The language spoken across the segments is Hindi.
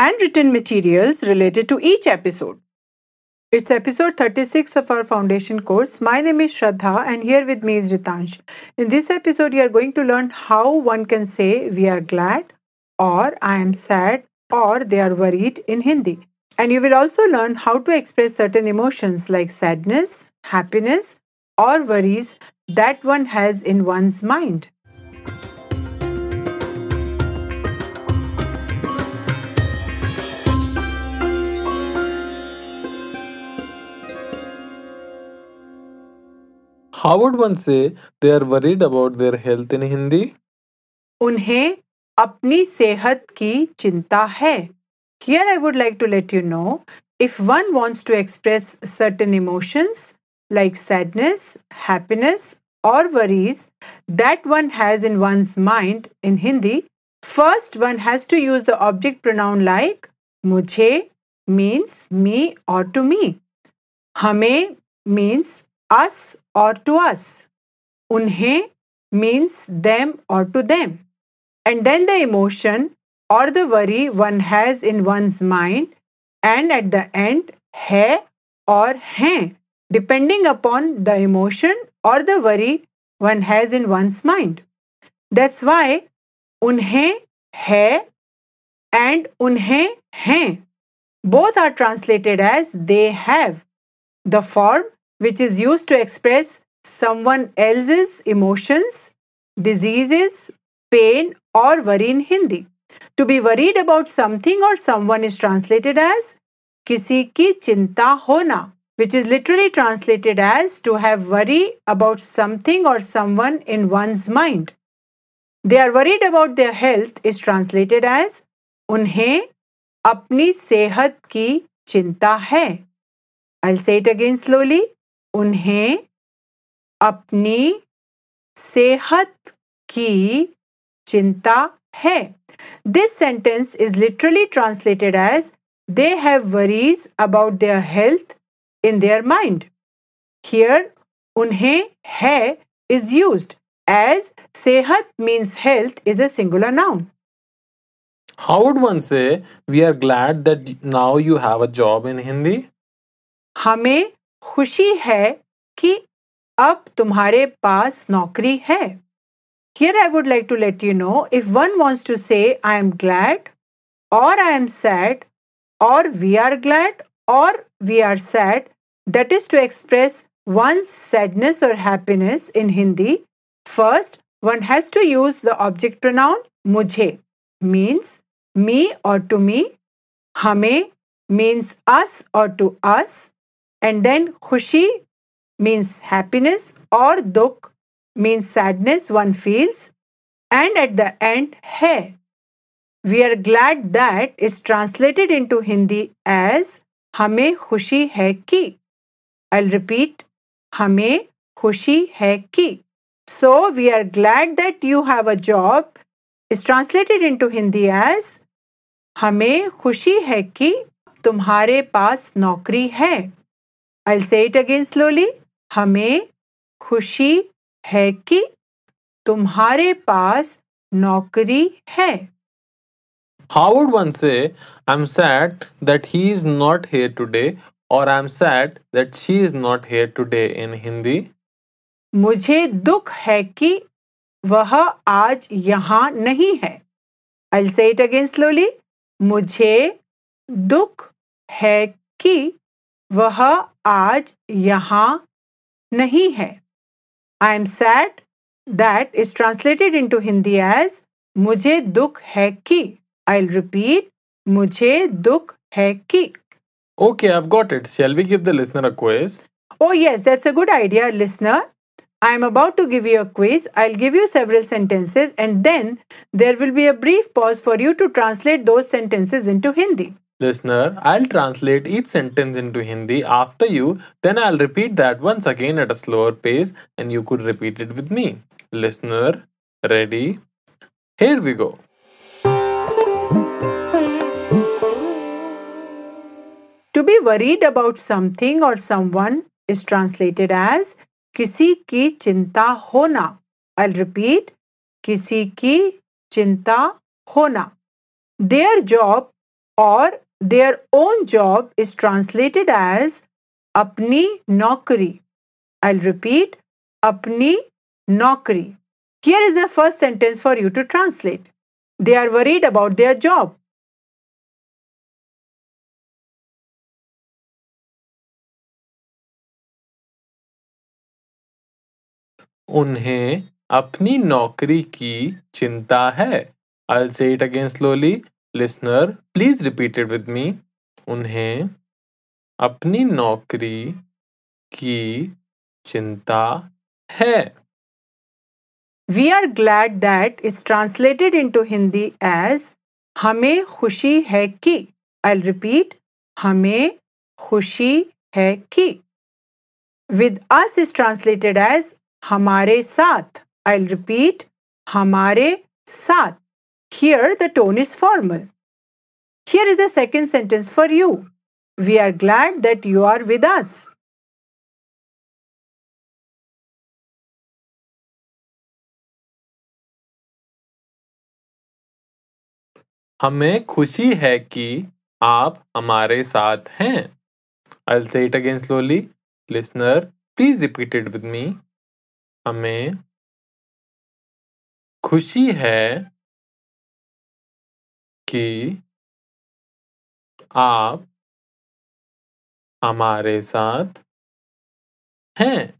and written materials related to each episode. It's episode 36 of our foundation course. My name is Shraddha and here with me is Ritansh. In this episode, you are going to learn how one can say we are glad or I am sad or they are worried in Hindi. And you will also learn how to express certain emotions like sadness, happiness, or worries that one has in one's mind. How would one say they are worried about their health in Hindi? उन्हें अपनी सेहत की चिंता है Here I would like to let you know if one wants to express certain emotions like sadness, happiness, or worries that one has in one's mind in Hindi, first one has to use the object pronoun like mujhe means me or to me. Hame means us or to us. Unhe means them or to them. And then the emotion or the worry one has in one's mind, and at the end, hai or hain, depending upon the emotion or the worry one has in one's mind. That's why unhe hai and unhe hain both are translated as they have. The form which is used to express someone else's emotions, diseases, pain, or worry in Hindi. To be worried about something or someone is translated as kisi ki chinta hona, which is literally translated as to have worry about something or someone in one's mind. They are worried about their health is translated as उन्हें अपनी सेहत की चिंता है I'll say it again slowly. उन्हें अपनी सेहत की चिंता है। This sentence is literally translated as they have worries about their health in their mind here उन्हें है इज़ यूज़ एज सेहत means health is a singular noun how would one say we are glad that now you have a job in Hindi हमें खुशी है कि अब तुम्हारे पास नौकरी है। Here I would like to let you know if one wants to say I am glad और आई एम सैड और वी आर ग्लैड और we are sad that is to express one sadness और happiness in Hindi first one has to use the object pronoun मुझे मीन्स मी और टू मी हमें मीन्स अस और to us and then khushi means happiness or dukh means sadness one feels and at the end hai we are glad that is translated into hindi as hame khushi hai ki i'll repeat hame khushi hai ki so we are glad that you have a job is translated into hindi as हमें खुशी है कि तुम्हारे पास नौकरी है I say it again slowly हमें खुशी है कि तुम्हारे पास नौकरी है। How would one say I am sad that he is not here today और I am sad that she is not here today in Hindi मुझे दुख है कि वह आज यहाँ नहीं है। I say it again slowly मुझे दुख है कि वह आज यहाँ नहीं है। I am sad that is translated into Hindi as मुझे दुख है कि। आई रिपीट मुझे दुख है कि। Okay I got it shall we give the listener a quiz oh yes that's a good idea listener I am about to give you a quiz I will give you several sentences and then there will be a brief pause for you to translate those sentences into Hindi Listener, I'll translate each sentence into Hindi after you, then I'll repeat that once again at a slower pace and you could repeat it with me. Listener, ready? Here we go. To be worried about something or someone is translated as किसी की चिंता होना I'll repeat किसी की चिंता होना Their job or their own job is translated as अपनी नौकरी। आई रिपीट अपनी नौकरी। Here is the first sentence for you to translate they are worried about their job उन्हें अपनी नौकरी की चिंता है। I say it again slowly Please repeat it with me. उन्हें अपनी नौकरी की चिंता है We are glad that is translated into Hindi as हमें खुशी है कि I'll repeat हमें खुशी है कि With us is translated as हमारे साथ I'll repeat हमारे साथ Here the tone is formal. Here is the second sentence for you. We are glad that you are with us. हमें खुशी है कि आप हमारे साथ हैं I'll say it again slowly. Listener, repeat it with me. हमें खुशी है कि आप हमारे साथ हैं।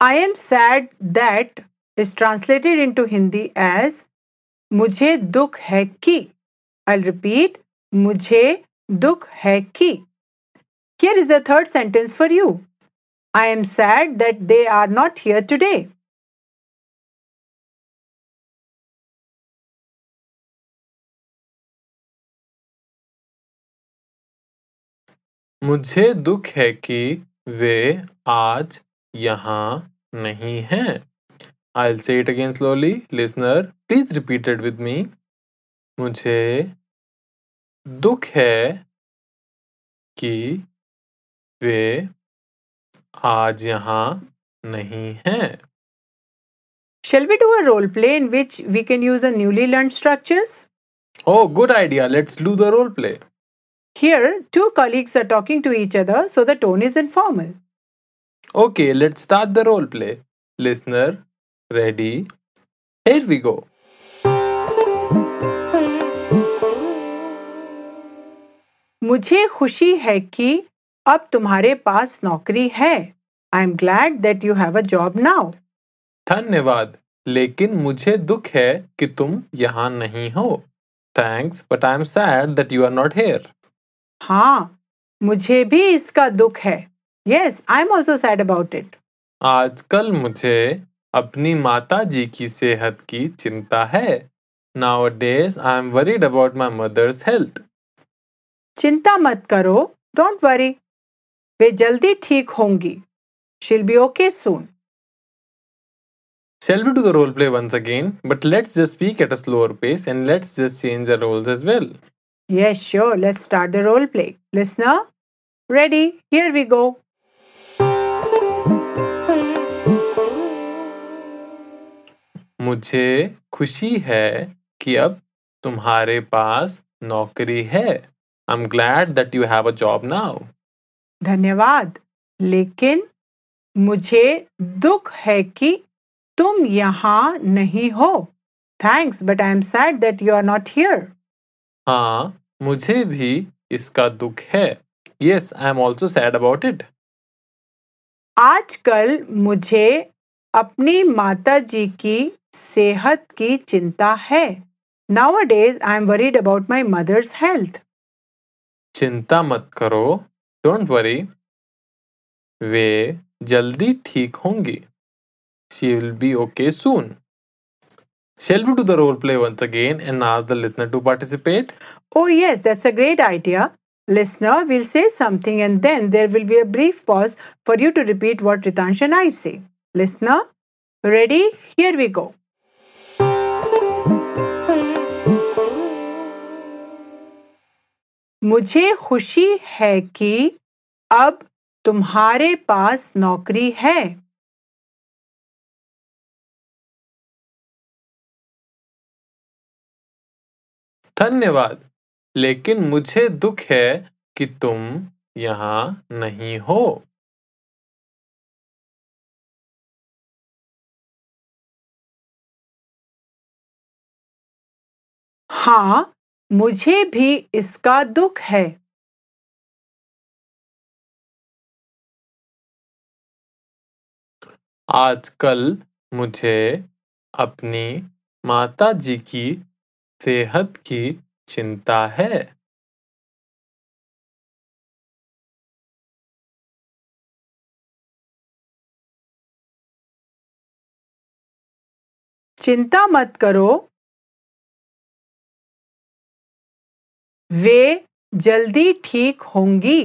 I am sad that is translated into Hindi as मुझे दुख है कि। आई रिपीट मुझे दुख है कि। Here is the third sentence for you I am sad that they are not here today मुझे दुख है कि वे आज यहाँ नहीं हैं I'll say it again slowly. Listener, please repeat it with me. मुझे दुख है कि वे आज यहाँ नहीं हैं Shall we do a role play in which we can use the newly learned structures? Oh, good idea. Let's do the role play. Here, two colleagues are talking to each other, so the tone is informal. Okay, let's start the role play. Listener, ready? Here we go. मुझे खुशी है कि अब तुम्हारे पास नौकरी है I am glad that you have a job now धन्यवाद लेकिन मुझे दुख है कि तुम यहाँ नहीं हो thanks but I am sad that you are not here हाँ मुझे भी इसका दुख है। Yes I am also sad about it आजकल मुझे अपनी माता जी की सेहत की चिंता है। Nowadays I am worried about my mother's health चिंता मत करो डोंट वरी वे जल्दी ठीक होंगी। She'll be okay soon Shall we do the role play once again? But let's just speak at a slower pace and let's just change the roles as well. Yes, sure. Let's start the role play. Listener, ready? Here we go. मुझे खुशी है कि अब तुम्हारे पास नौकरी है I am glad that you have a job now धन्यवाद लेकिन मुझे दुख है कि तुम यहाँ नहीं हो thanks but I am sad that you are not here हाँ मुझे भी इसका दुख है। Yes I am also sad about it आजकल मुझे अपनी माता जी की सेहत की चिंता है। Nowadays I am worried about my mother's health चिंता मत करो। डोंट वरी वे जल्दी ठीक होंगी। She will be okay soon Shall we do the role play once again and ask the listener to participate? Oh, yes, that's a great idea. Listener will say something and then there will be a brief pause for you to repeat what Ritansh and I say. Listener, ready? Here we go. मुझे खुशी है कि अब तुम्हारे पास नौकरी है धन्यवाद लेकिन मुझे दुख है कि तुम यहाँ नहीं हो। हाँ मुझे भी इसका दुख है। आजकल मुझे अपनी माता जी की सेहत की चिंता है? चिंता मत करो। वे जल्दी ठीक होंगी।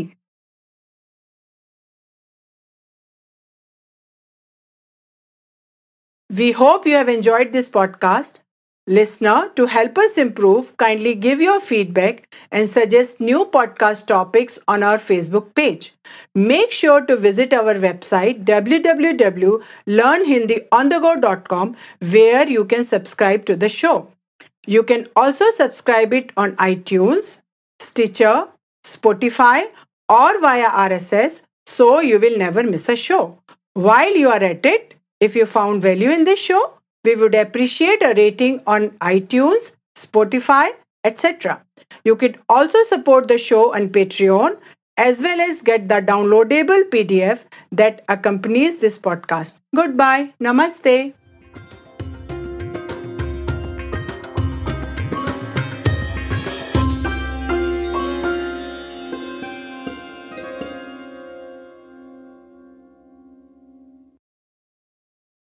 We hope you have enjoyed this podcast Listener, to help us improve, kindly give your feedback and suggest new podcast topics on our Facebook page. Make sure to visit our website www.learnhindiondego.com where you can subscribe to the show. You can also subscribe it on iTunes, Stitcher, Spotify, or via RSS so you will never miss a show. While you are at it, if you found value in this show, we would appreciate a rating on iTunes, Spotify, etc. You can also support the show on Patreon as well as get the downloadable PDF that accompanies this podcast. Goodbye. Namaste.